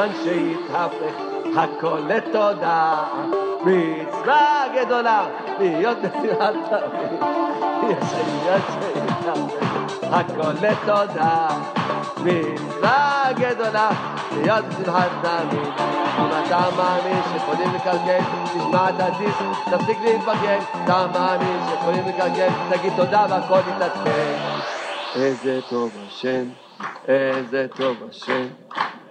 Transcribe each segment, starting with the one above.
עניין שהתהפך הכל לתודה. מצווה גדולה להיות נשיאת תמיד יש עניין שהתהפך הכל לתודה. מצווה גדולה להיות בשמחת תמיד אם אתה מאמין שיכולים לקלקל תשמע את הדיסק תפסיק להתבגן. אתה מאמין שיכולים לקלקל תגיד תודה והכל יתעדכן. איזה טוב השם איזה טוב השם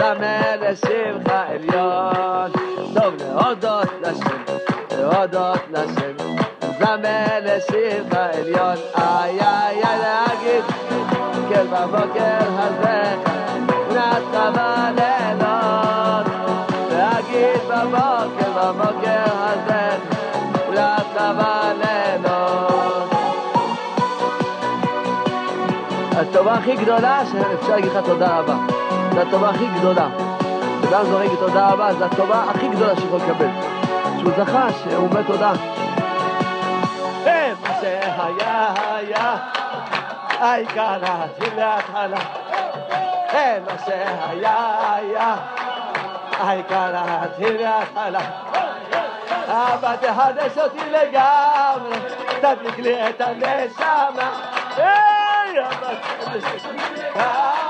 זמר לשמך עליון, טוב להודות לשם, להודות לשם, זמר לשמך עליון, איי איי איי להגיד, כן בבוקר הזה, נתת בלילות, להגיד בבוקר, בבוקר הזה. הטובה הכי גדולה שאפשר להגיד לך תודה רבה. זו הטובה הכי גדולה. אדם זורק תודה רבה, זו הטובה הכי גדולה שיכול לקבל. שהוא זכה, שהוא אומר תודה. מה שהיה היה, העיקר להתחיל להתחלה. מה שהיה היה, העיקר להתחיל להתחלה. אבא תחדש אותי לגמרי, תדליק לי את הנשמה. היי, אבא תחדש אותי לגמרי,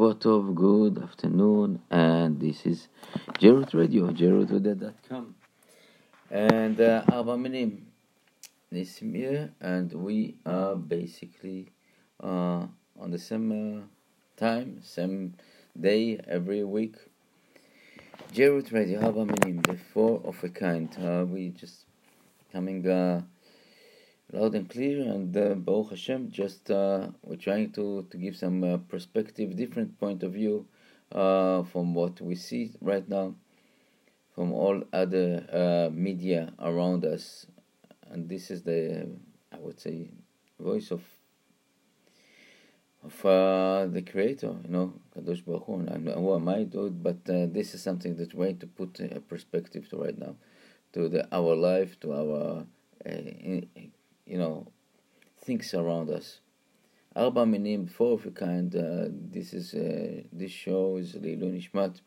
Shavua Tov, good afternoon, and this is Jerut Radio, jerutwithad.com. And uh, Arba Minim Nisim here, and we are basically uh, on the same uh, time, same day every week. Jerut Radio, Arba Minim, the four of a kind. Uh, we just coming uh, loud and clear and uh, Baruch Hashem just uh, we're trying to, to give some uh, perspective different point of view uh, from what we see right now from all other uh, media around us. And this is the I would say voice of of uh, the creator you know Kadosh Baruch Hu. And who am I it but uh, this is something that we're to put a perspective to right now to the our life to our in, you know, things around us. Arba Minim, four of a kind. Uh, this is uh, this show is Leilu Nishmat.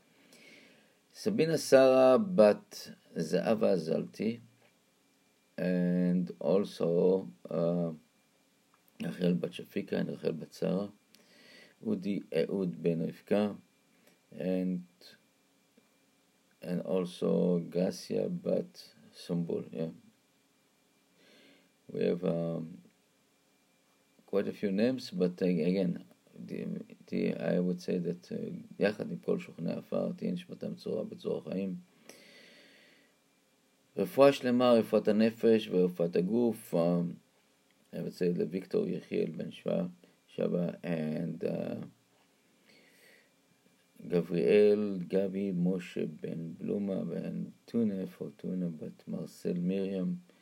Sabina Sarah Bat Zaava Zalti, and also uh, Bat Shafika and Rachel Bat Sarah, Udi Eud Ben Rivka, and and also Gracia Bat Sumbul. Yeah we have um, quite a few names, but uh, again, the, the, I would say that uh, יחד עם כל שוכני עפר, תהיה נשמתם צורה בצור החיים. רפואה שלמה, רפואת הנפש ורפואת הגוף. Um, I would say the Victor Yechiel Ben Shaba and uh, Gabriel, Gabi, Moshe Ben Bluma, Ben Tuna, Fortuna, בת מרסל מרים.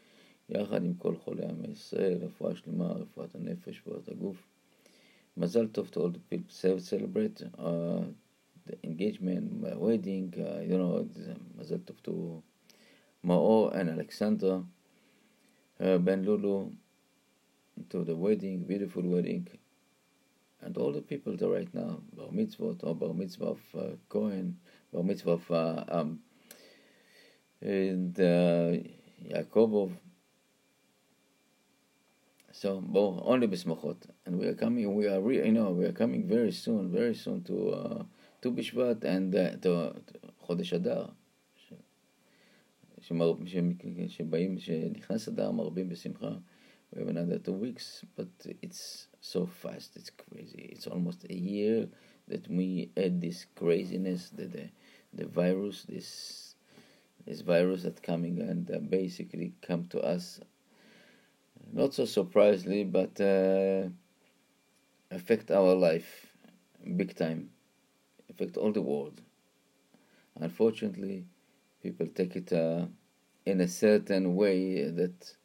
יחד עם כל חולי עמי ישראל, רפואה שלמה, רפואת הנפש ורפואת הגוף. מזל טוב to all the people celebrate uh, the engagement, my wedding, uh, you know, מזל טוב to Maor and Alexandra, her Ben Lulu, to the wedding, beautiful wedding, and all the people there right now, Bar Mitzvot or Bar Mitzvah of uh, Cohen, Bar Mitzvah of uh, um, and uh, Yaakov. so, bo, only besmachot, and we are coming. We are, re, you know, we are coming very soon, very soon to uh, Tu Bishvat and uh, to Chodesh Adar. שבאים, שנכנס אדר, מרבים בשמחה. We have another two weeks, but it's so fast, it's crazy. It's almost a year that we had this craziness, the, the, the virus, this this virus that coming and uh, basically come to us not so surprisingly, but uh, affect our life big time, affect all the world. Unfortunately, people take it uh, in a certain way that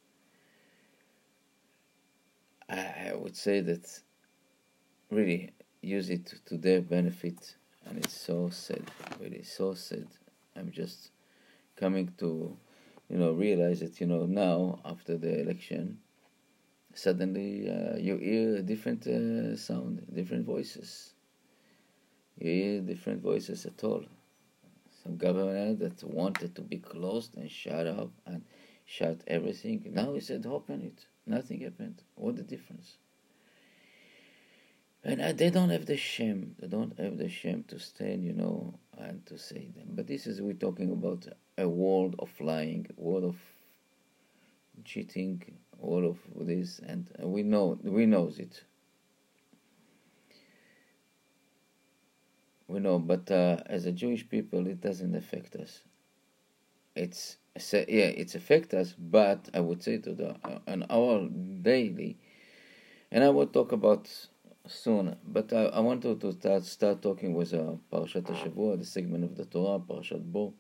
I, would say that really use it to their benefit, and it's so sad, really so sad. I'm just coming to, you know, realize that you know now after the election, suddenly uh, you hear a different uh, sound, different voices. You hear different voices at all. Some government that wanted to be closed and shut up and shut everything. Now he said open it. Nothing happened. What the difference? And uh, they don't have the shame. They don't have the shame to stand, you know, and to say them. But this is we're talking about a world of lying, a world of cheating, all of this, and we know we knows it. We know, but uh, as a Jewish people, it doesn't affect us. It's yeah, it's affect us, but I would say to the uh, on our daily, and I will talk about soon. But I, I want to, start, start talking with uh, Parashat Hashavua, the segment of the Torah, Parashat Bo.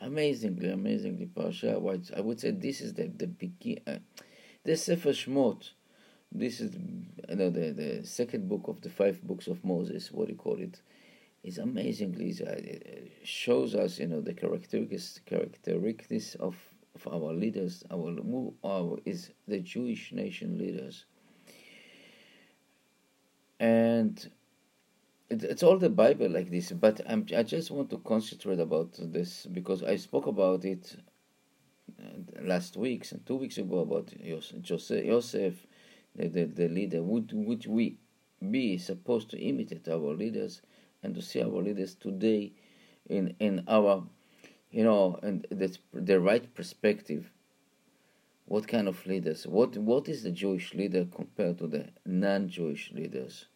Amazingly, amazingly, Parashat. I would say this is the the begin. Uh, the Sefer Shmot. This is you know the the second book of the five books of Moses. What do you call it? is amazingly it shows us you know the characteristics characteristics of, of our leaders our, our is the Jewish nation leaders and it, it's all the Bible like this but I'm, I just want to concentrate about this because I spoke about it uh, last weeks and two weeks ago about Joseph, the, the, the leader. Would, would we be supposed to imitate our leaders and to see our leaders today in in our you know and that's the right perspective? What kind of leaders? What what is the jewish leader compared to the non-jewish leaders?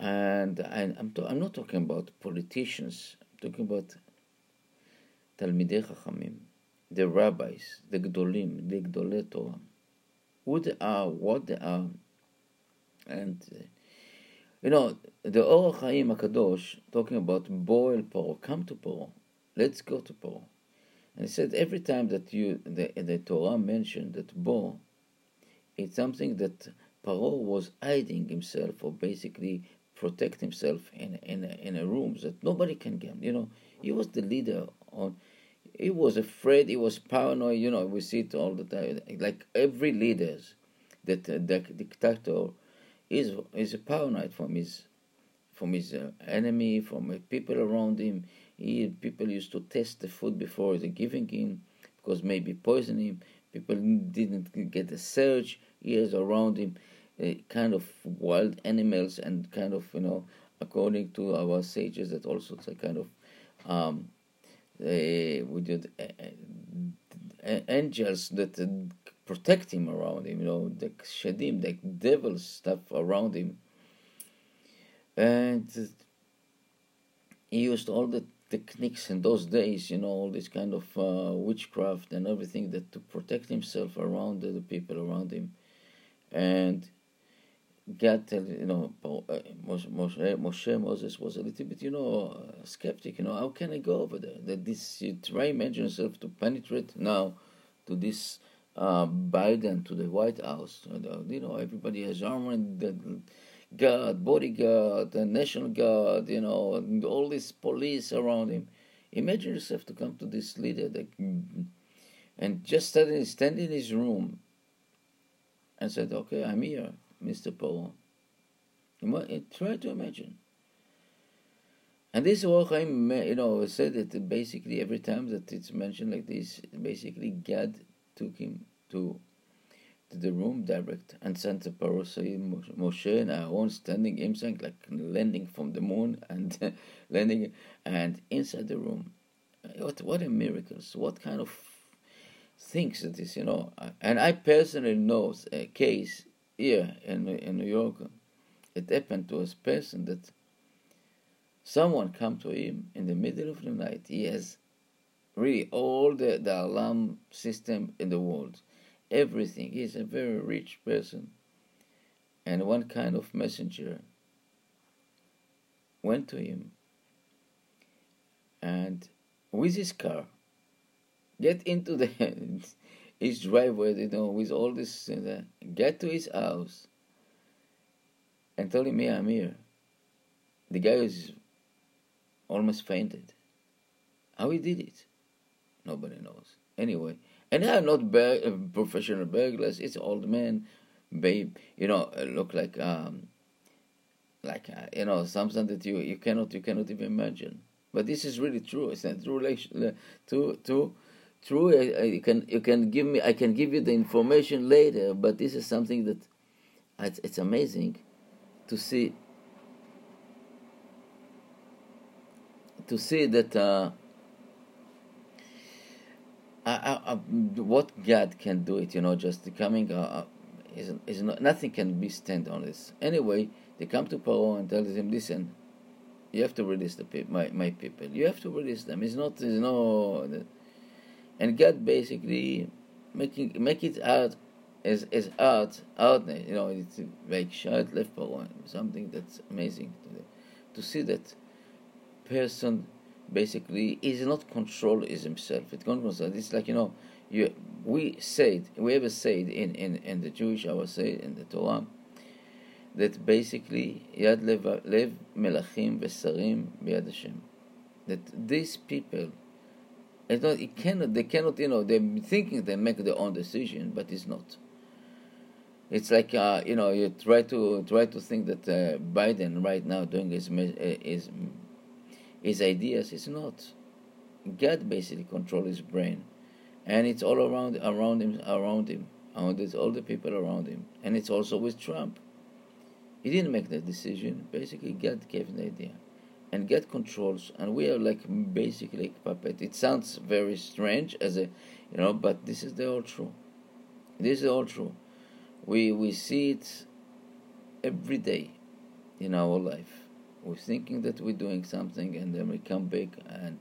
And, and I'm, to, I'm not talking about politicians. I'm talking about talmidei chachamim the rabbis the gdolim the gdolei who they are what they are and uh, you know, the Or HaChaim HaKadosh, talking about boil el Paro, come to Paro, let's go to Paro. And he said every time that you the, the Torah mentioned that Bo, it's something that Paro was hiding himself or basically protect himself in in a, in a room that nobody can get. You know, he was the leader on. He was afraid. He was paranoid. You know, we see it all the time. Like every leaders, that uh, the dictator is is paranoid from his from his uh, enemy, from uh, people around him. He, people used to test the food before they giving him because maybe poison him. People didn't get a search. He has around him kind of wild animals and kind of you know according to our sages that also it's a kind of um, uh, we did uh, uh, angels that protect him around him, you know, the shadim, the devil stuff around him. And he used all the techniques in those days, you know, all this kind of uh, witchcraft and everything that to protect himself around the, the people around him. And God, tell you know, uh, Moshe, Moshe, Moses was a little bit, you know, uh, skeptic. You know, how can I go over there? That this, you try imagine yourself to penetrate now to this uh, Biden to the White House. You know, everybody has armored guard, bodyguard, and national guard. You know, and all this police around him. Imagine yourself to come to this leader that, and just suddenly stand in his room and said, Okay, I'm here, Mr. Paro. Eh, try to imagine. And this Or HaChaim, you know, said that basically every time that it's mentioned like this, basically God took him to to the room direct and sent the Paro Moshe and Aaron standing inside like landing from the moon and landing and inside the room. What what a miracles! What kind of things it is, you know? Uh, and I personally know a case here in in New York. It happened to a person that someone come to him in the middle of the night. He has really all the, the alarm system in the world, everything. He's a very rich person. And one kind of messenger went to him and with his car get into the his driveway, you know, with all this, get to his house and told him, "Yeah, I'm here." The guy is almost fainted. How he did it, nobody knows. Anyway, and are not bur- professional burglars. It's old men, babe. You know, look like um, like uh, you know something that you you cannot you cannot even imagine. But this is really true. It's a true relation. Uh, true, true, true. Uh, you can you can give me. I can give you the information later. But this is something that it's, it's amazing to see to see that uh, I, I, what God can do it, you know, just coming uh, uh, is, is not, nothing can be stand on this. Anyway, they come to Paro and tell him, listen, you have to release the people, my, my people. You have to release them. It's not, It's no, and God basically making make it out as as art, out, you know, it's like short left Paro, something that's amazing to, to see that person basically is not control is himself. It controls. It's like you know, you we said we ever said in in in the Jewish our say in the Torah that basically yad lev melachim vesarim biyad Hashem. That these people, it's not, it cannot, they cannot, you know, they're thinking they make their own decision, but it's not. It's like uh, you know, you try to try to think that uh, Biden right now doing his his his ideas. It's not. God basically controls his brain, and it's all around around him, around him, around it's all the people around him, and it's also with Trump. He didn't make that decision. Basically, God gave an idea, and get controls, and we are like basically like puppet. It sounds very strange as a, you know, but this is the all true. This is all true. We we see it every day in our life we're thinking that we're doing something and then we come back and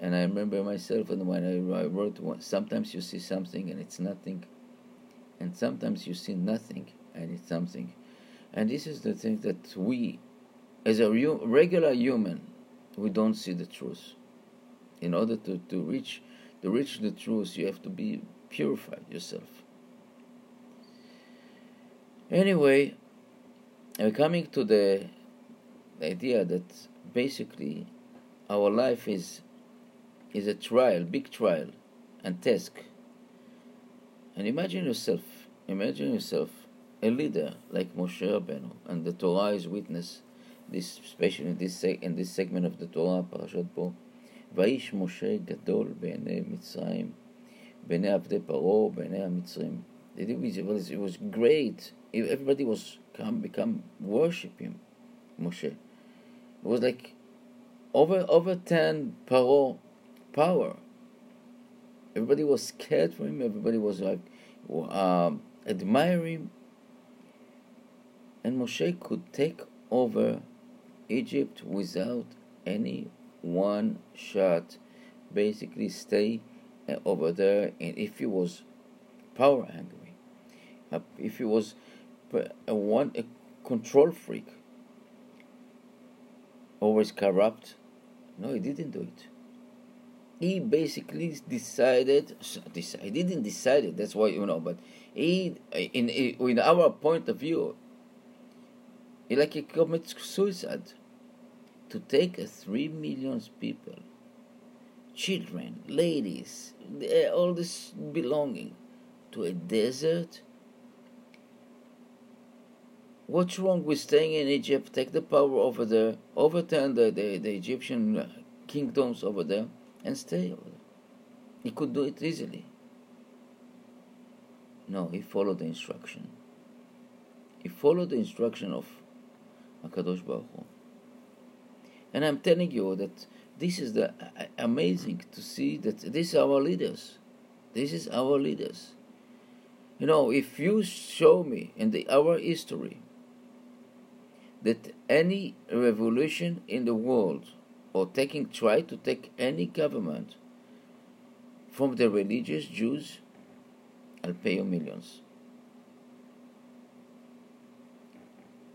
and I remember myself and when I, I wrote one, sometimes you see something and it's nothing and sometimes you see nothing and it's something and this is the thing that we as a regular human we don't see the truth in order to, to reach to reach the truth you have to be purified yourself anyway we're coming to the, the idea that basically our life is is a trial, big trial, and task. And imagine yourself, imagine yourself a leader like Moshe Rabbeinu, and the Torah is witness This, especially in this in this segment of the Torah, Parashat Bo, ואיש משה גדול בעיני מצרים, בעיני עבדי פרעה, בעיני המצרים. It was, it was great. Everybody was come become worship him, Moshe. It was like over over ten Paro power. Everybody was scared for him. Everybody was like um, admiring. And Moshe could take over Egypt without any one shot. Basically, stay uh, over there. And if he was power hungry, uh, if he was a one a control freak, always corrupt. No, he didn't do it. He basically decided. He didn't decide it. That's why you know. But he, in in our point of view, he like he commits suicide. To take a three millions people, children, ladies, eh, all this belonging, to a desert. What's wrong with staying in Egypt? Take the power over there, overturn the, the, the Egyptian uh, kingdoms over there, and stay over there. He could do it easily. No, he followed the instruction. He followed the instruction of Hakadosh Baruch Hu. And I'm telling you that this is the uh, amazing to see that these are our leaders. This is our leaders. You know, if you show me in the our history that any revolution in the world or taking try to take any government from the religious Jews, I'll pay you millions.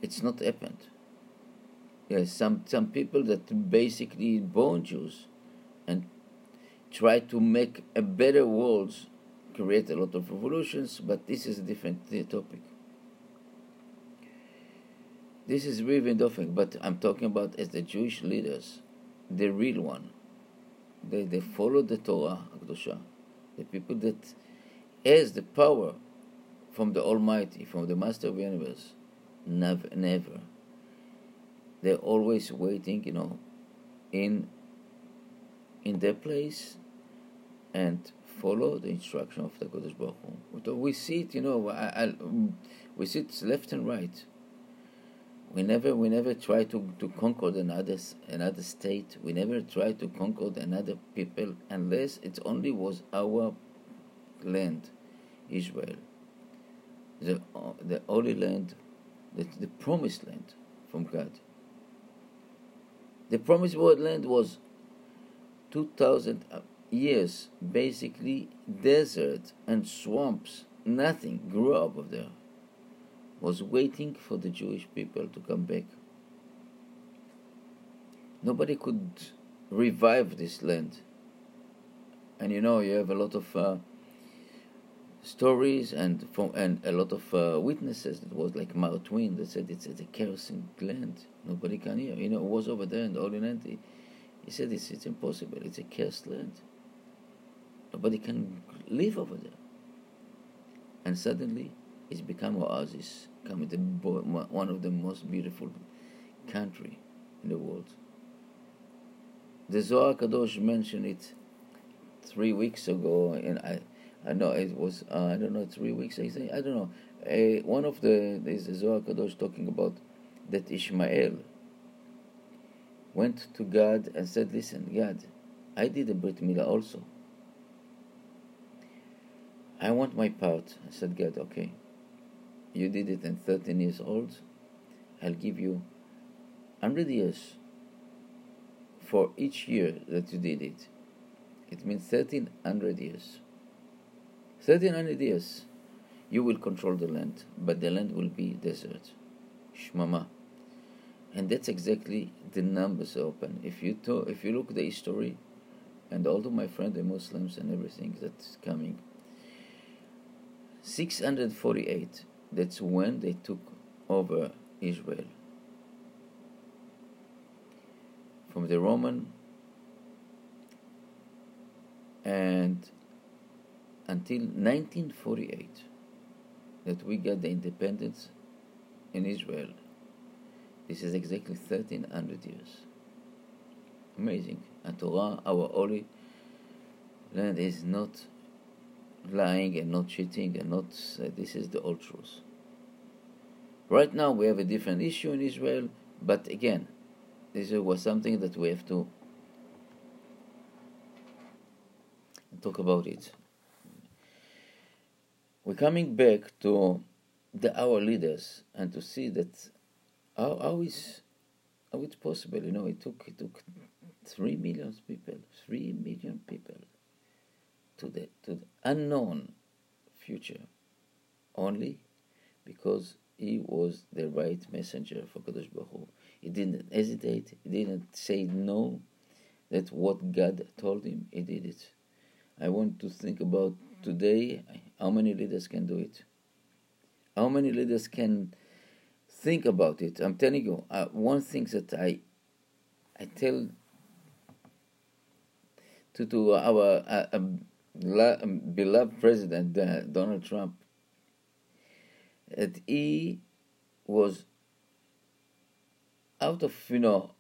It's not happened. Yes, some some people that basically born Jews and try to make a better world, create a lot of revolutions, but this is a different topic. This is really different, but I'm talking about as the Jewish leaders, the real one. They they follow the Torah, Akdosha, the people that has the power from the Almighty, from the Master of the Universe Never, never. They're always waiting, you know, in in their place and follow the instruction of the Kodesh Baruch Hu. We see it, you know, I, I, mm, we see it left and right. We never, we never try to, to conquer another another state. We never try to conquer another people unless it only was our land, Israel, the the holy land the, the promised land from God. The promised land was 2,000 years, basically desert and swamps, nothing grew up of there. Was waiting for the Jewish people to come back. Nobody could revive this land. And you know, you have a lot of uh, stories and from and a lot of uh, witnesses. It was like Mark Twain that said it's, it's a kerosene land. Nobody can hear. You know, it was over there in the Holy Land. He, he said it's, it's impossible. It's a cursed land. Nobody can live over there. And suddenly, it's become oasis, become the, one of the most beautiful country in the world. The Zohar Kadosh mentioned it three weeks ago, and I I know it was uh, I don't know three weeks I think I don't know. Uh, one of the is Zohar Kadosh talking about that Ishmael went to God and said listen God I did a Brit Milah also. I want my part. I said God okay. You did it in 13 years old. I'll give you 100 years for each year that you did it. It means 1300 years 1300 years, you will control the land, but the land will be desert. Shmama. And that's exactly the numbers open. If you to, if you look at the history, and all of my friends, the Muslims and everything that's coming, 648, that's when they took over Israel. From the Roman and until 1948 that we got the independence in Israel. This is exactly 1300 years. Amazing. And Torah, our holy land, is not lying and not cheating and not. Uh, this is the old truth. Right now, we have a different issue in Israel, but again, this was something that we have to talk about it we're coming back to the, our leaders and to see that how, how is how it's possible. You know, it took it took three million people, three million people to the to the unknown future, only because he was the right messenger for Kadosh Baruch Hu. He didn't hesitate. He didn't say no. That what God told him, he did it. I want to think about today how many leaders can do it? How many leaders can think about it? I'm telling you, uh, one thing that I I tell to, to our uh, um, la- um, beloved president uh, Donald Trump that he was out of you know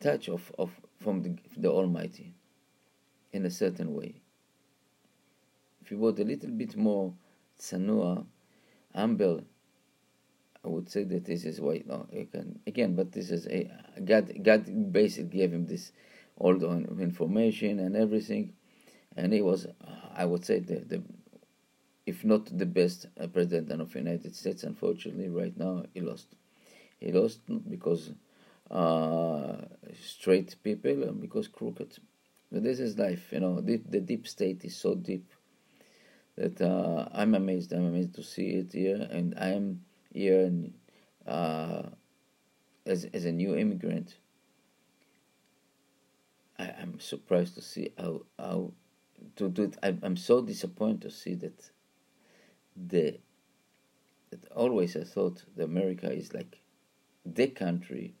touch of, of from the, the Almighty in a certain way. If you was a little bit more tsanua, humble, I would say that this is why no you can again, but this is a God God basically gave him this all the information and everything, and he was I would say the, the if not the best uh, president of the United States. Unfortunately, right now he lost. He lost because uh, straight people and because crooked. But this is life, you know. The, the deep state is so deep that uh, I'm amazed. I'm amazed to see it here, and I am here uh, as as a new immigrant. I, am surprised to see how how to do it. I, I'm so disappointed to see that the that always I thought the America is like the country,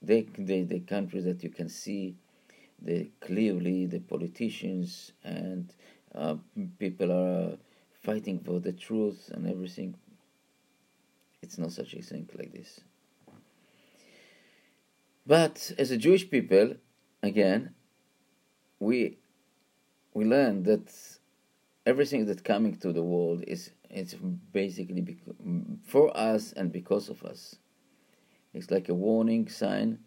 the, the the country that you can see the clearly the politicians and uh, people are fighting for the truth and everything. It's not such a thing like this. But as a Jewish people, again, we we learn that everything that's coming to the world is it's basically for us and because of us. It's like a warning sign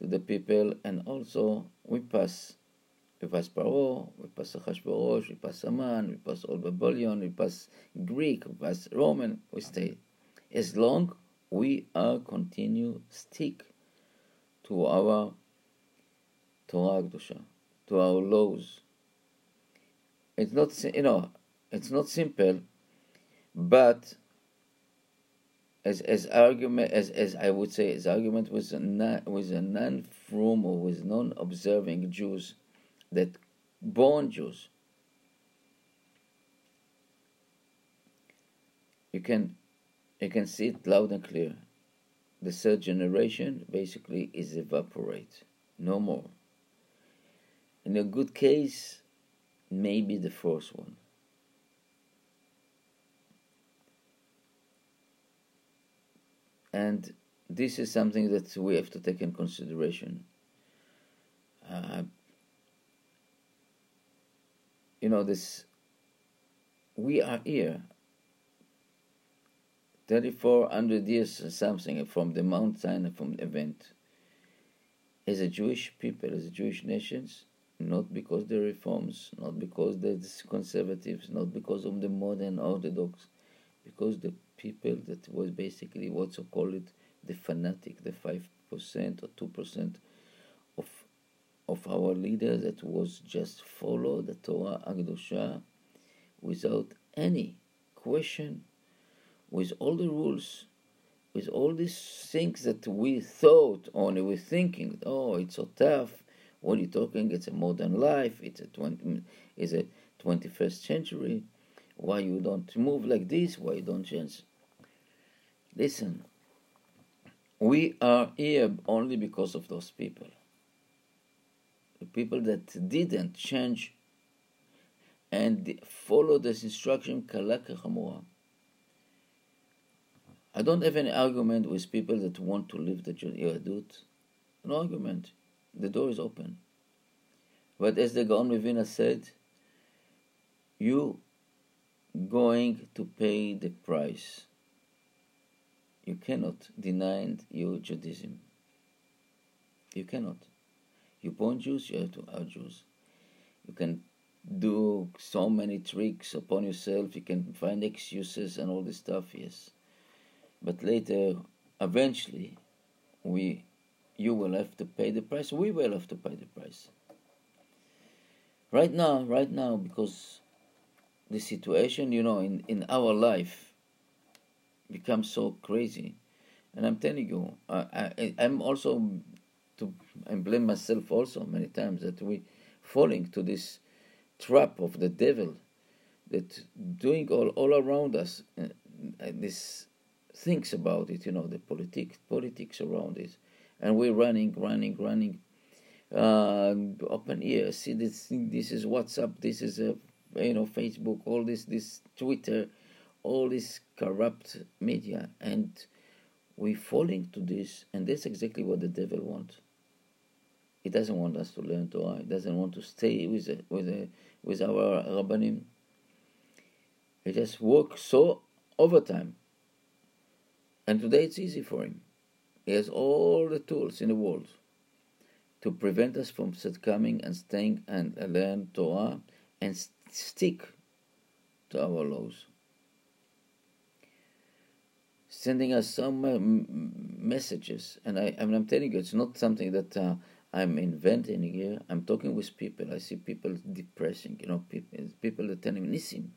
to the people, and also we pass. We pass Paro, we pass Achashverosh, we pass Aman, we pass all Babylon, we pass Greek, we pass Roman, we stay. As long we are continue stick to our Torah Kedusha, to our laws, it's not you know it's not simple, but as as argument as, as I would say as argument with a non, with a non-frum or with non-observing Jews that born Jews you can you can see it loud and clear. The third generation basically is evaporate, no more. In a good case, maybe the fourth one. And this is something that we have to take in consideration. Uh, you know, this, we are here 3,400 years or something from the Mount Sinai, from the event. As a Jewish people, as a Jewish nations, not because the reforms, not because the conservatives, not because of the modern Orthodox, because the people that was basically what what's called the fanatic, the five percent or two percent of of our leaders that was just follow the Torah Agdosha without any question, with all the rules, with all these things that we thought only we're thinking, oh, it's so tough, what are you talking? It's a modern life. It's a 20, mm, it's a 21st century. Why you don't move like this? Why you don't change? Listen, we are here only because of those people. People that didn't change and follow this instruction, kalaka chamura. I don't have any argument with people that want to leave the Yahudut. No argument the door is open. But as the Gaon MiVilna said, you going to pay the price. You cannot deny your Judaism. You cannot. You born Jews, you have to are Jews. You can do so many tricks upon yourself, you can find excuses and all this stuff, yes. But later, eventually, we you will have to pay the price. We will have to pay the price. Right now, right now, because the situation, you know, in, in our life becomes so crazy. And I'm telling you, I, I, I'm also, to I blame myself also many times that we falling to this trap of the devil that doing all, all around us, uh, this thinks about it, you know, the politic, politics around it and we're running, running, running. Uh, open ear, see this. This is WhatsApp. This is a, you know, Facebook. All this, this Twitter, all this corrupt media, and we're falling into this, and that's exactly what the devil wants. He doesn't want us to learn Torah. He doesn't want to stay with with with our rabbanim. He just works so overtime. And today it's easy for him. He has all the tools in the world to prevent us from coming and staying and learn Torah and stick to our laws. Sending us some messages, and I, I I'm telling you, it's not something that uh, I'm inventing here. I'm talking with people. I see people depressing, you know, people, people that telling me, listen,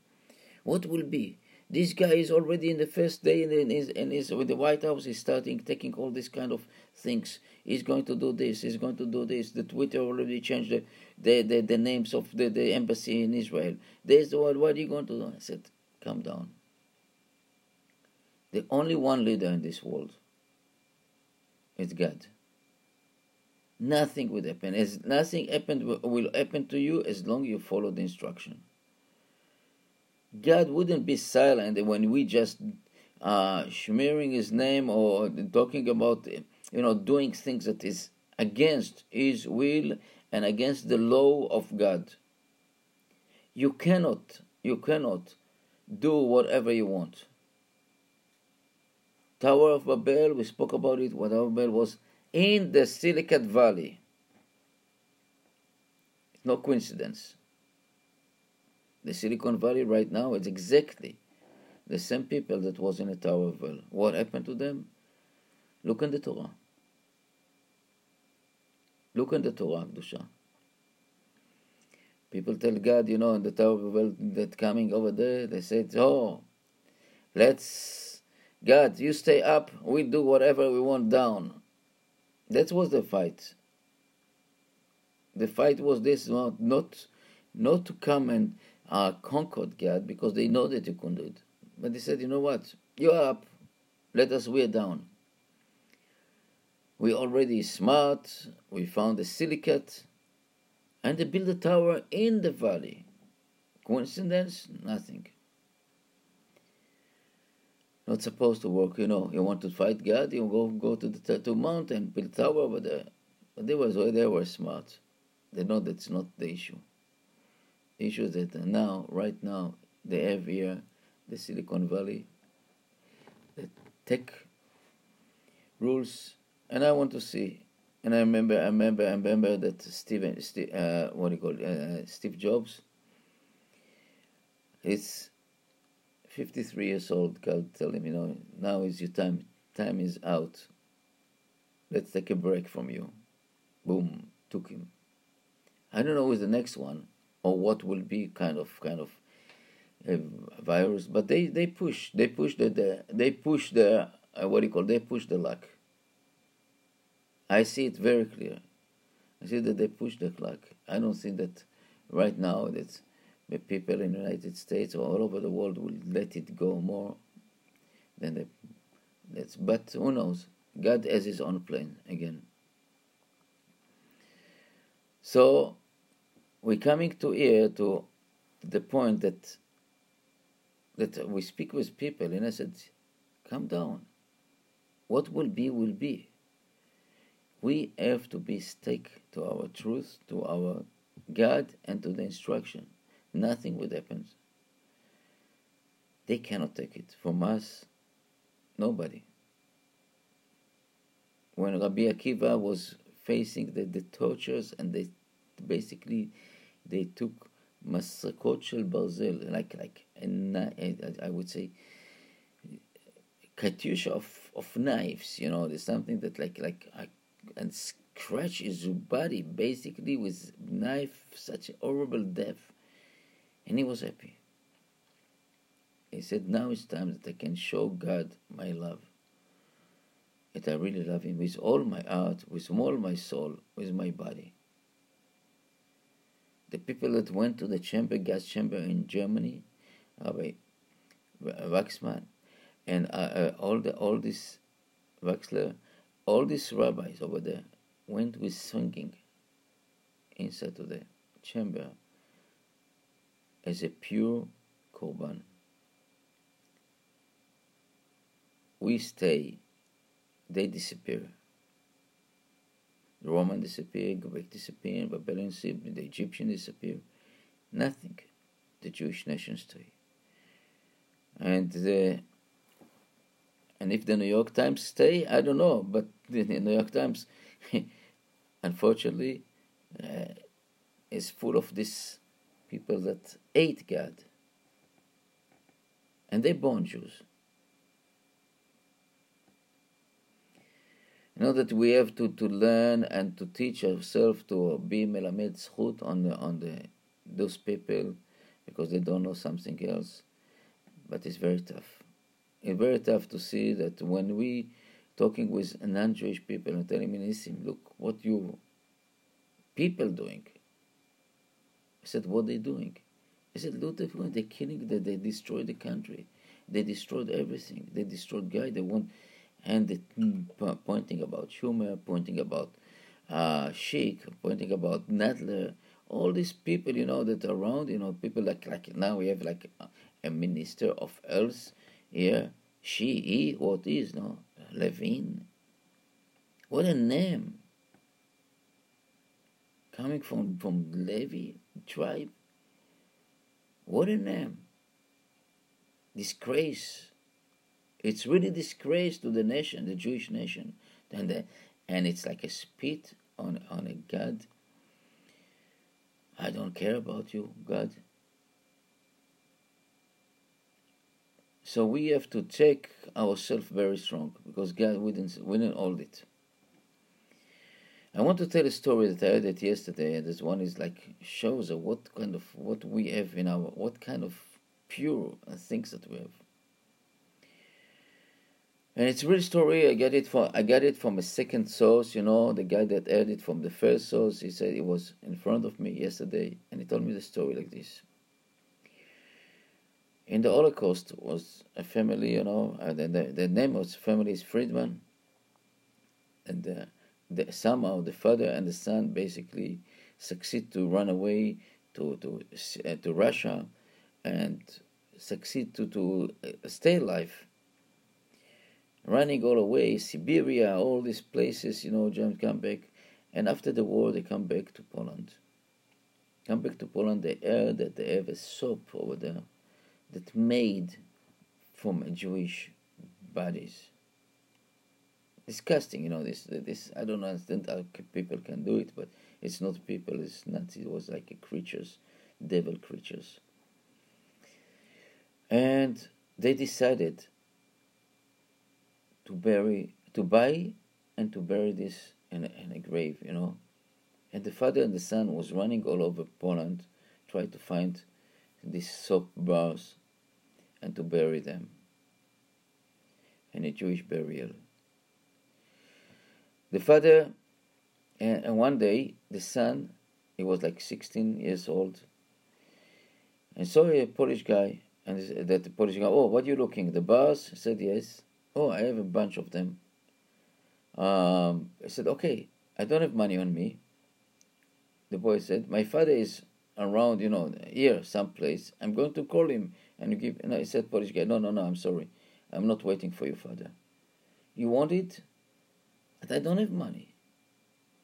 what will be? This guy is already in the first day in his, in his with the White House. He's starting taking all these kind of things. He's going to do this. He's going to do this. The Twitter already changed the the, the, the names of the, the embassy in Israel. There's the. What are you going to do? I said, calm down. The only one leader in this world is God. Nothing will happen. As nothing happened will happen to you as long as you follow the instruction. God wouldn't be silent when we just uh, smearing His name or talking about, you know, doing things that is against His will and against the law of God. You cannot, you cannot do whatever you want. Tower of Babel, we spoke about it. Tower of Babel was in the Silicon Valley. It's no coincidence. The Silicon Valley right now is exactly the same people that was in the Tower of Babel. What happened to them? Look in the Torah. Look in the Torah, Dusha. People tell God, you know, in the Tower of Babel that coming over there, they said, oh, let's, God, you stay up, we do whatever we want down. That was the fight. The fight was this not not, not to come and uh, conquer God because they know that you couldn't do it. But they said, you know what? You're up. Let us wear down. We already smart. We found the silicate, and they built a tower in the valley. Coincidence? Nothing not supposed to work. You know, you want to fight God, you go go to the tattoo mountain, build tower over there. But they was they were smart. They know that's not the issue. The issue is that now, right now, they have here the Silicon Valley, the tech rules, and I want to see. And I remember, I remember, I remember that Steven, Steve, uh, what do you call it, uh, Steve Jobs. It's 53 years old, God tell him, you know, now is your time. Time is out. Let's take a break from you. Boom, took him. I don't know who's the next one or what will be kind of kind of a virus, but they they push they push the, the they push the uh, what do you call they push the luck. I see it very clear. I see that they push the luck. I don't see that right now that's the people in the United States or all over the world will let it go more than the that's but who knows? God has his own plan again. So we're coming to here to the point that that we speak with people and I said Come down. What will be will be. We have to be stick to our truth to our God and to the instruction nothing would happen. They cannot take it. From us, nobody. When Rabbi Akiva was facing the, the tortures and they basically they took masakot shel barzel, like like I would say katyusha of, of knives, you know, there's something that like like and scratch his body basically with knife, such a horrible death. And he was happy. He said, Now it's time that I can show God my love. That I really love Him with all my heart, with all my soul, with my body. The people that went to the chamber, gas chamber in Germany, Rabbi Waxman, and uh, uh, all the all this Wexler, all these rabbis over there went with singing inside of the chamber as a pure korban. We stay, they disappear. The Roman disappear, Greek disappear, Babylon disappear, the Egyptian disappear. Nothing. The Jewish nation stay. And the and if the New York Times stay, I don't know, but the New York Times, unfortunately, uh, is full of these people that hate God. And they're born Jews. You know that we have to, to learn and to teach ourselves to be melamed zchut on the, on the those people because they don't know something else. But it's very tough it's very tough to see that when we talking with non-Jewish people and telling me, Nissim, look what you people doing. I said, what are they doing? I said, look, they're killing, they, they destroyed the country. They destroyed everything. They destroyed guy. They want, and they pointing about Schumer, pointing about uh, Schiff, pointing about Nadler, all these people, you know, that around, you know, people like, like now we have like a, a minister of health yeah, she, he, what is, no? Levine. What a name. Coming from, from Levi tribe. What a name. Disgrace. It's really disgrace to the nation, the Jewish nation. And, the, and it's like a spit on, on a God. I don't care about you, God. So we have to take ourselves very strong because God wouldn't, wouldn't hold it. I want to tell a story that I heard it yesterday, and this one is like shows what kind of what we have in our what kind of pure things that we have. And it's a real story. I get it from I got it from a second source. You know, the guy that heard it from the first source. He said it was in front of me yesterday, and he told me the story like this in the Holocaust was a family, you know, uh, the, the, the, name of the family is Friedman, and uh, the, somehow the father and the son basically succeed to run away to to uh, to Russia, and succeed to to uh, stay alive. Running all away, Siberia, all these places, you know, Germans come back, and after the war they come back to Poland. Come back to Poland, they heard that they have a soap over there that made from Jewish bodies. Disgusting, you know. This, this I don't understand how people can do it, but it's not people. It's not. It was like creatures, devil creatures. And they decided to bury, to buy, and to bury this in a, in a grave, you know. And the father and the son was running all over Poland, trying to find these soap bars and to bury them in a Jewish burial. The father, and one day, the son, he was like 16 years old, and saw a Polish guy, and that the Polish guy, oh, what are you looking? The bars? Said, yes. Oh, I have a bunch of them. Um, I said, okay, I don't have money on me. The boy said, my father is around, you know, here someplace. I'm going to call him and give. And I said, Polish guy, no, no, no, I'm sorry. I'm not waiting for you, father. You want it? But I don't have money.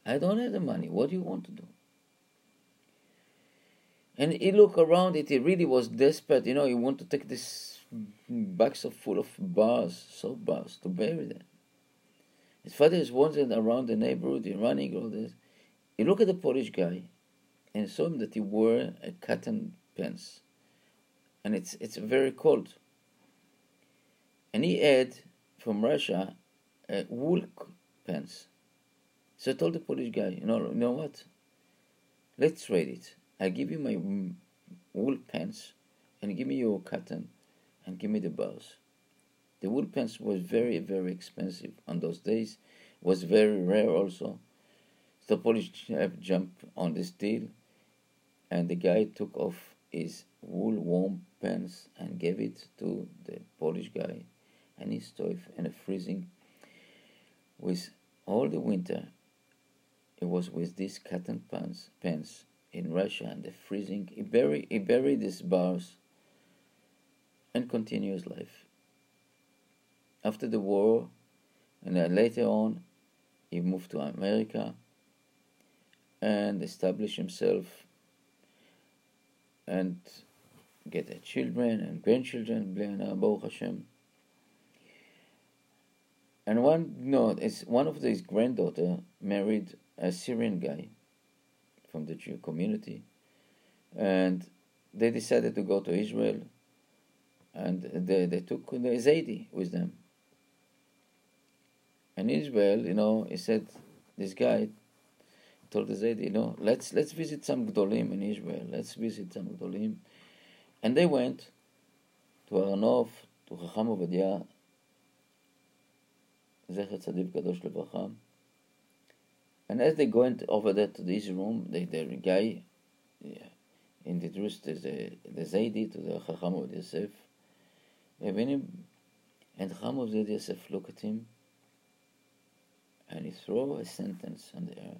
I don't have the money. What do you want to do? And he looked around it. He really was desperate. You know, he wanted to take this box of full of bars, soap bars, to bury them. His father is wandering around the neighborhood, running all this. He looked at the Polish guy and saw him that he wore a cotton pants and it's it's very cold. And he had from Russia a wool pants. So I told the Polish guy, you know, you know what? Let's trade it. I give you my wool pants, and give me your cotton, and give me the bars. The wool pants was very very expensive on those days. Was very rare also. So the Polish have jumped on this deal, and the guy took off his wool warm pants and gave it to the Polish guy and he stood in a freezing with all the winter it was with these cotton pants, pants in Russia and the freezing. He buried, he buried his bars and continues life. After the war, and then later on, he moved to America and established himself and get children and grandchildren, Baruch Hashem. And one no, it's one of his granddaughter married a Syrian guy from the Jew community, and they decided to go to Israel, and they, they took the Zaidi with them. And Israel, you know, he said, this guy told the Zaidi, you know, let's let's visit some Gdolim in Israel. Let's visit some Gdolim, and they went to Aranov, to Chacham Zecher Tzadik Kadosh Levracham. And as they into, over there to this room, the, the guy yeah, introduced the, the Zaidi to the Chacham Ovadia Yosef. And Chacham Ovadia Yosef look at him and he throw a sentence on the air.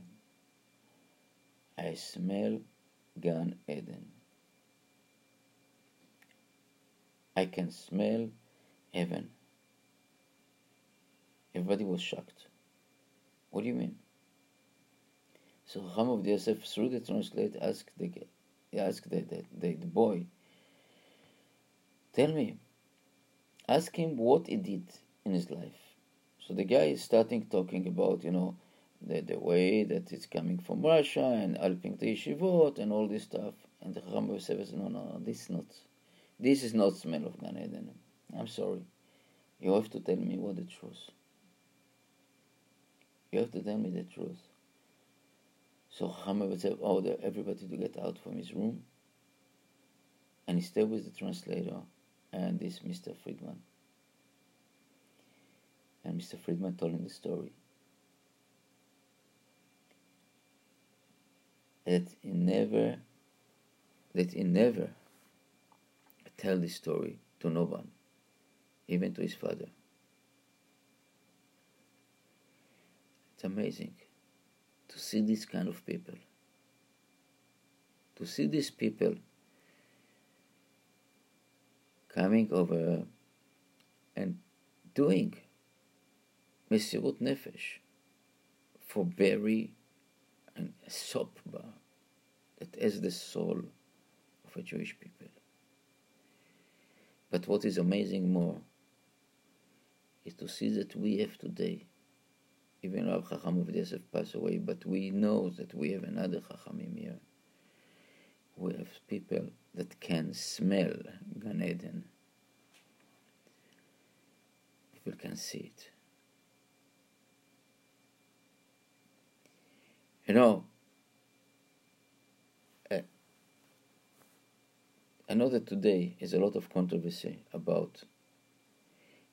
I smell Gan Eden. I can smell heaven. Everybody was shocked. What do you mean? So Chacham Ovadia Yosef, through the translate, asked the, asked the, the, the, the boy, tell me, ask him what he did in his life. So the guy is starting talking about, you know, the, the way that it's coming from Russia and helping the yeshivot and all this stuff. And the Chacham Ovadia says, no, no, this is not, this is not smell of Gan Eden. I'm sorry. You have to tell me what the truth. You have to tell me the truth. So Chacham would say, oh, order everybody to get out from his room. And he stayed with the translator and this Mr. Friedman. And Mr. Friedman told him the story. That he never, that he never tell this story to no one, even to his father. It's amazing to see this kind of people. To see these people coming over and doing Mesirut Nefesh for Barry and a that the soul of a Jewish people. But what is amazing more is to see that we have today even Rav Chacham Ovadia Yosef passed away, but we know that we have another Chachamim here. We have people that can smell Gan Eden. People can see it. You know, uh, I know that today is a lot of controversy about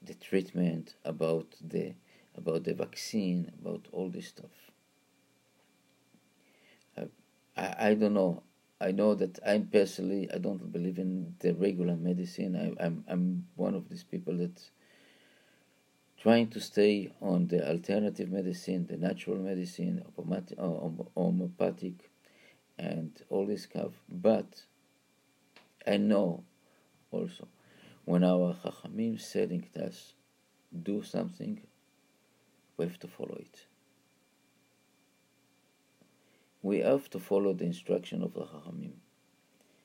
the treatment, about the about the vaccine, about all this stuff. I, I don't know. I know that I personally I don't believe in the regular medicine. I, I'm I'm one of these people that trying to stay on the alternative medicine, the natural medicine, uh, homeopathic, and all this stuff. But I know also when our Chachamim telling us do something, we have to follow it. We have to follow the instruction of the Chachamim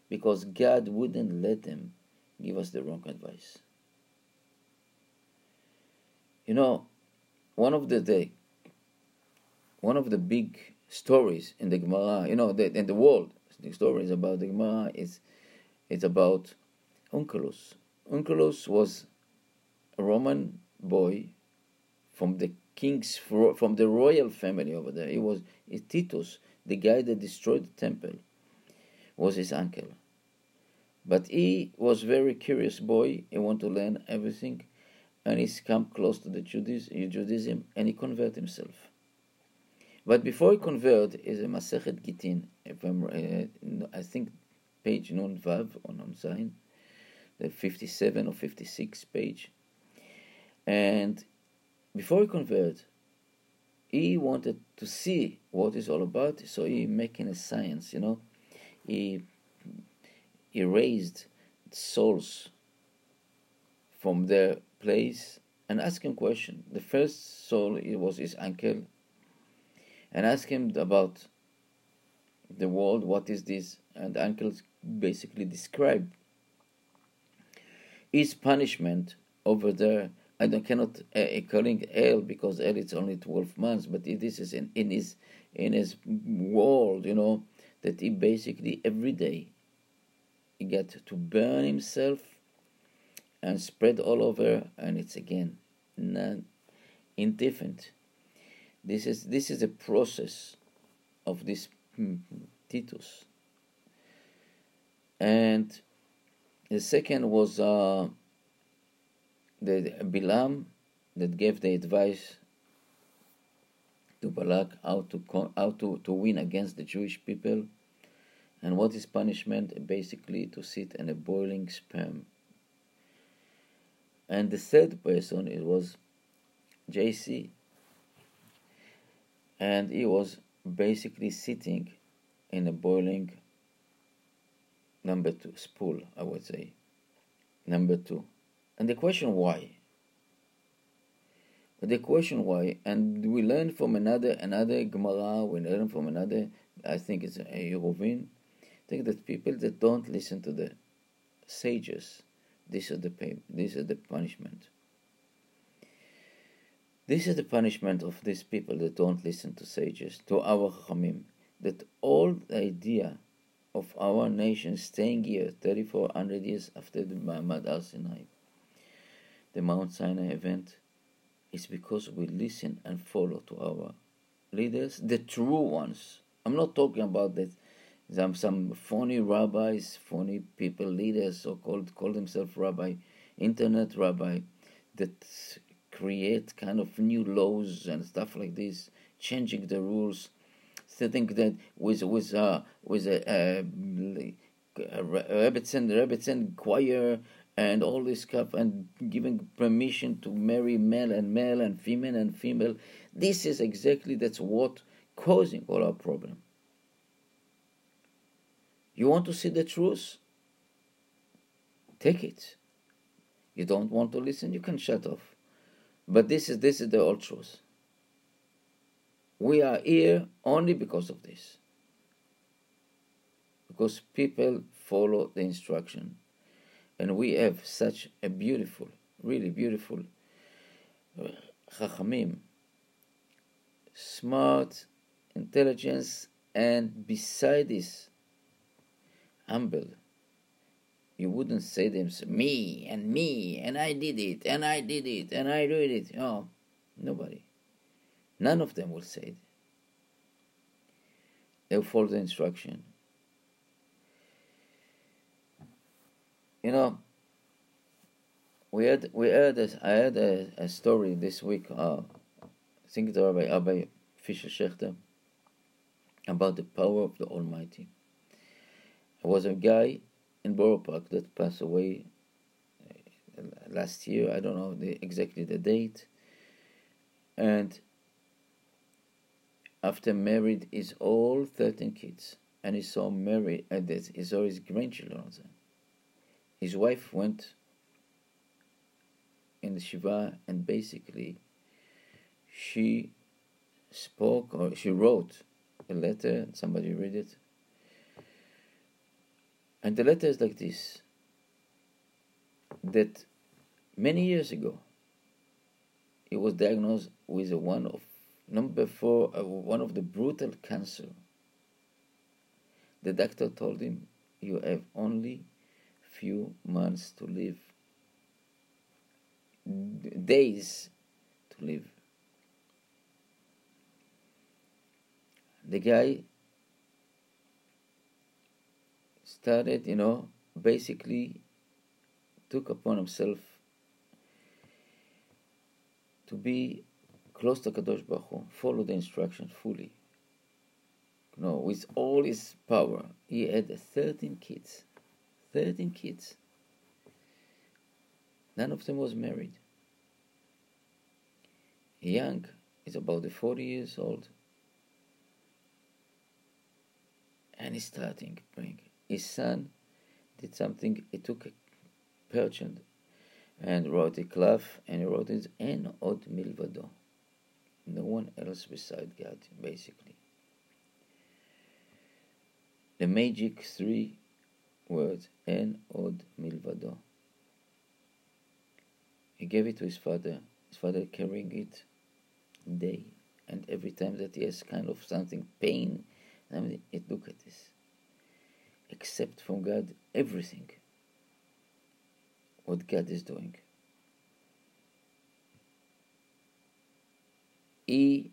because God wouldn't let them give us the wrong advice. You know, one of the, the one of the big stories in the Gemara, you know, the, in the world, the stories about the Gemara is it's about Onkelos. Onkelos was a Roman boy from the kings from the royal family over there. He was Titus, the guy that destroyed the temple, was his uncle. But he was very curious boy. He wanted to learn everything, and he's come close to the Judaism, and he converted himself. But before he converted, is a Masechet Gitin, uh, I think page Nun Vav on Nun Zain, the 57 or 56 page. And before he converted, he wanted to see what it's all about, so he making a science, you know. He erased souls from their place and asked him question. The first soul it was his uncle, and asked him about the world, what is this? And uncle basically described his punishment over there. I don't, cannot uh, calling hell because hell it's only twelve months, but this is in, in his in his world, you know, that he basically every day he got to burn himself and spread all over, and it's again non indifferent. This is this is a process of this Titus. And the second was uh, the Bilam that gave the advice to Balak how to how to, to win against the Jewish people, and what is punishment? Basically, to sit in a boiling sperm. And the third person it was JC, and he was basically sitting in a boiling number two spool, I would say. Number two. And the question why? The question why, and we learn from another another Gemara, we learn from another, I think it's a Eruvin, I think that people that don't listen to the sages, this is the pay, this is the punishment. This is the punishment of these people that don't listen to sages, to our Chachamim, that the idea of our nation staying here 3400 years after the Ma'amad al Sinai, the Mount Sinai event, is because we listen and follow to our leaders, the true ones. I'm not talking about that some some phony rabbis, phony people, leaders, so called call themselves rabbi, internet rabbi, that create kind of new laws and stuff like this, changing the rules. So think that with with uh, with uh, um, a, a, a uh, Rebbetzin, Rebbetzin choir and all this stuff and giving permission to marry male and male and female and female. This is exactly that's what causing all our problem. You want to see the truth? Take it. You don't want to listen, you can shut off. But this is this is the old truth. We are here only because of this. Because people follow the instruction. And we have such a beautiful, really beautiful uh, chachamim, smart, intelligence, and beside this, humble you wouldn't say them me and me and I did it and I did it and I did it. Oh, nobody. None of them will say it. They'll follow the instruction. You know, we had we had a, I heard a, a story this week. Uh, I think it's Rabbi Fishel Schachter about the power of the Almighty. There was a guy in Borough Park that passed away uh, last year. I don't know the, exactly the date. And after married is all 13 kids. And he saw Mary, and he saw his grandchildren. His wife went in the Shiva and basically she spoke or she wrote a letter, somebody read it, and the letter is like this that many years ago he was diagnosed with one of number four uh, one of the brutal cancer. The doctor told him you have only few months to live days to live the guy started, you know, basically took upon himself to be close to Kadosh Baruch Hu, follow the instructions fully. You know, with all his power, he had 13 kids. 13 kids. None of them was married. Young, is about 40 years old. And he's starting praying. His son did something, he took a perchant and wrote a cloth and he wrote it En od milvado. No one else beside God, basically. The magic three words, En od milvado. He gave it to his father, his father carrying it day and every time that he has kind of something pain, I mean, it look at this. Accept from God everything what God is doing. He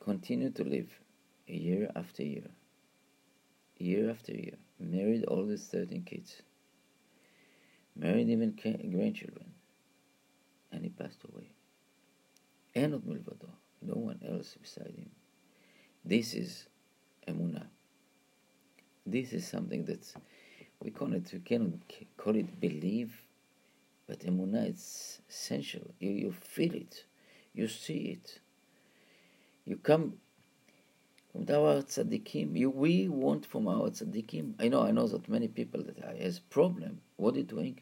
continued to live year after year, year after year, married all his 13 kids, married even grandchildren, and he passed away. And not Milvado, no one else beside him. This is Emunah. This is something that we call it, we cannot call it believe, but Emunah is essential. You, you feel it, you see it. You come our tzaddikim. We want from our tzaddikim. I know, I know that many people that has problem. What are you doing?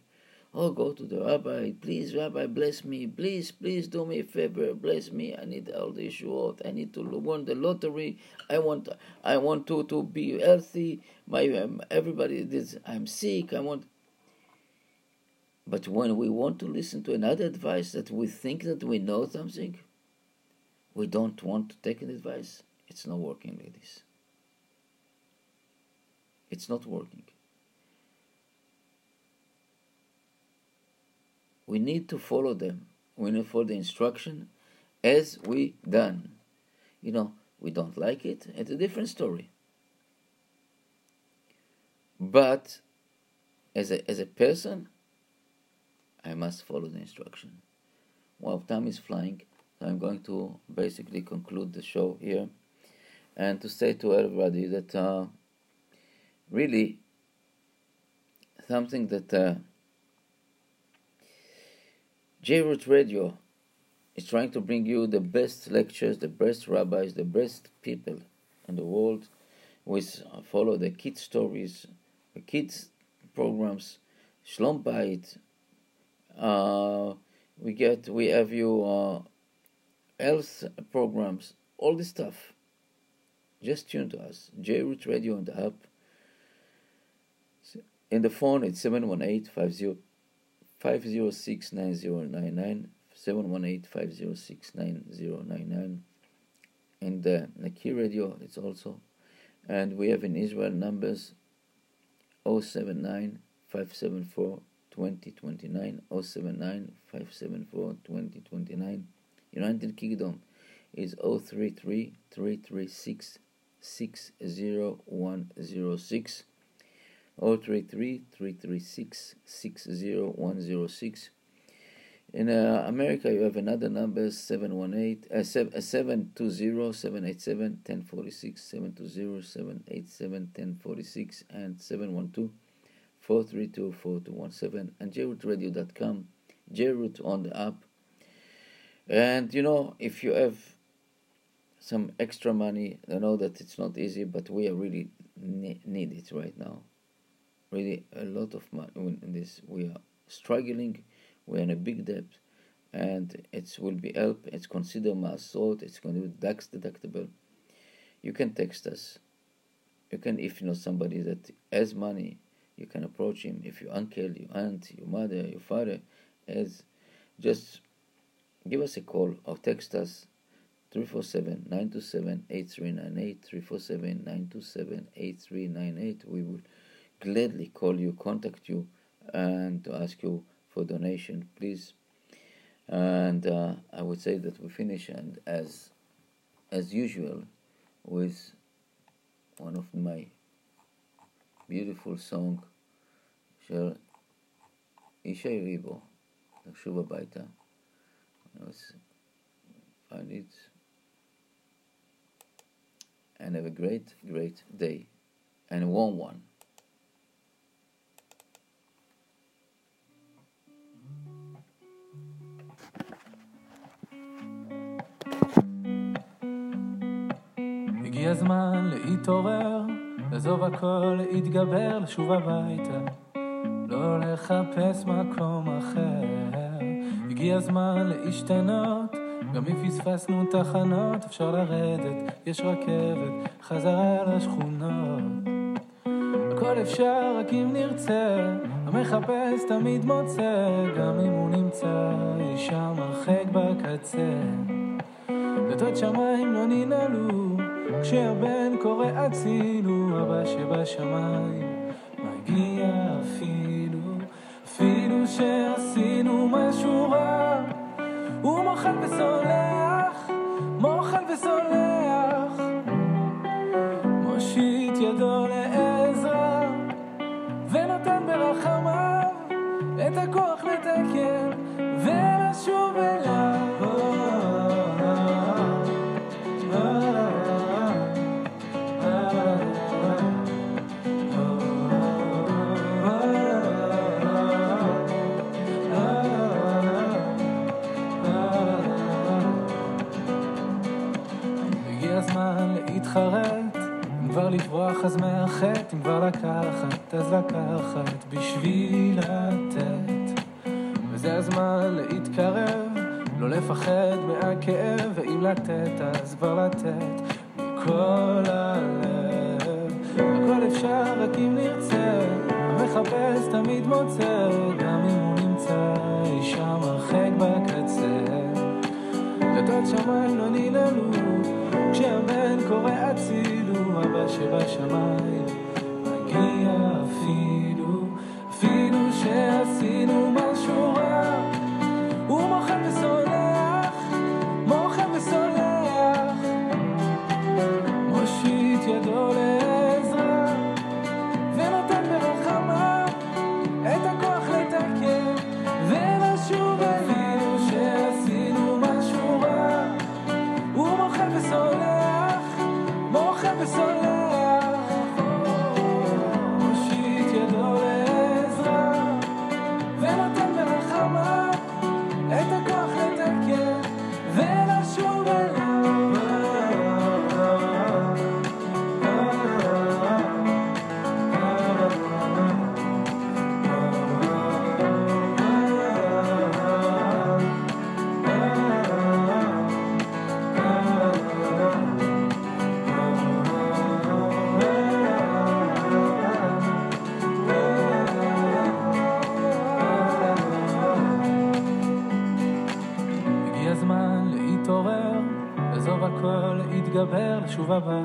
Oh, go to the rabbi. Please, rabbi, bless me. Please, please do me a favor. Bless me. I need all the issue. I need to win the lottery. I want, I want to, to be healthy. My um, everybody this. I'm sick. I want. But when we want to listen to another advice that we think that we know something, we don't want to take an advice. It's not working, ladies. It's not working. we need to follow them. We need to follow the instruction as we done. You know, we don't like it, it's a different story. But as a, as a person, I must follow the instruction. While time is flying, I'm going to basically conclude the show here and to say to everybody that uh, really something that uh, JRoot Radio is trying to bring you the best lectures, the best rabbis, the best people in the world. We follow the kids' stories, the kids' programs, Shlom Bayit. Uh, we get, we have you uh, health programs, all this stuff. Just tune to us. JRoot Radio on the app. In the phone, it's 718 50 506 9099 718 506 9099 and the Naki radio it's also and we have in Israel numbers 079 574 2029 079 574 2029 United Kingdom is 033 336 60106 033 336 60106. In uh, America, you have another number 718 uh, 720 787 1046 720 787 1046 and 712 432 4217 and jrootradio.com jroot on the app and you know if you have some extra money I know that it's not easy but we are really ne- need it right now really a lot of money in this. We are struggling. We're in a big debt, and it will be help. It's considered maasrot. It's going to be tax deductible. You can text us. You can, if you know somebody that has money, you can approach him. If your uncle, your aunt, your mother, your father has, just give us a call or text us 347 927 8398 347 927 8398 we will gladly call you, contact you, and to ask you for donation, please. And uh, I would say that we finish and as as usual with one of my beautiful song של ישי ריבו, לשוב הביתה. Find it and have a great, great day and a warm one. הגיע הזמן להתעורר, לעזוב הכל, להתגבר, לשוב הביתה, לא לחפש מקום אחר. הגיע הזמן להשתנות, גם אם פספסנו תחנות, אפשר לרדת, יש רכבת, חזרה לשכונות. הכל אפשר רק אם נרצה, המחפש תמיד מוצא, גם אם הוא נמצא אי שם הרחק בקצה. דלתות שמיים לא ננעלו, כשהבן קורא הצילו, אבא שבשמיים מגיע אפילו, אפילו שעשינו משהו רע, הוא מוחל וסולח, מוחל וסולח, כבר לקחת אז לקחת בשביל לתת. וזה הזמן להתקרב, לא לפחד מהכאב, ואם לתת אז כבר לתת מכל הלב. הכל אפשר רק אם נרצה, המחפש תמיד מוצא, גם אם הוא נמצא אי שם הרחק בקצה. דלתות שמיים לא ננעלו, כשהבן קורא הצילו, אבא שבשמיים va mal.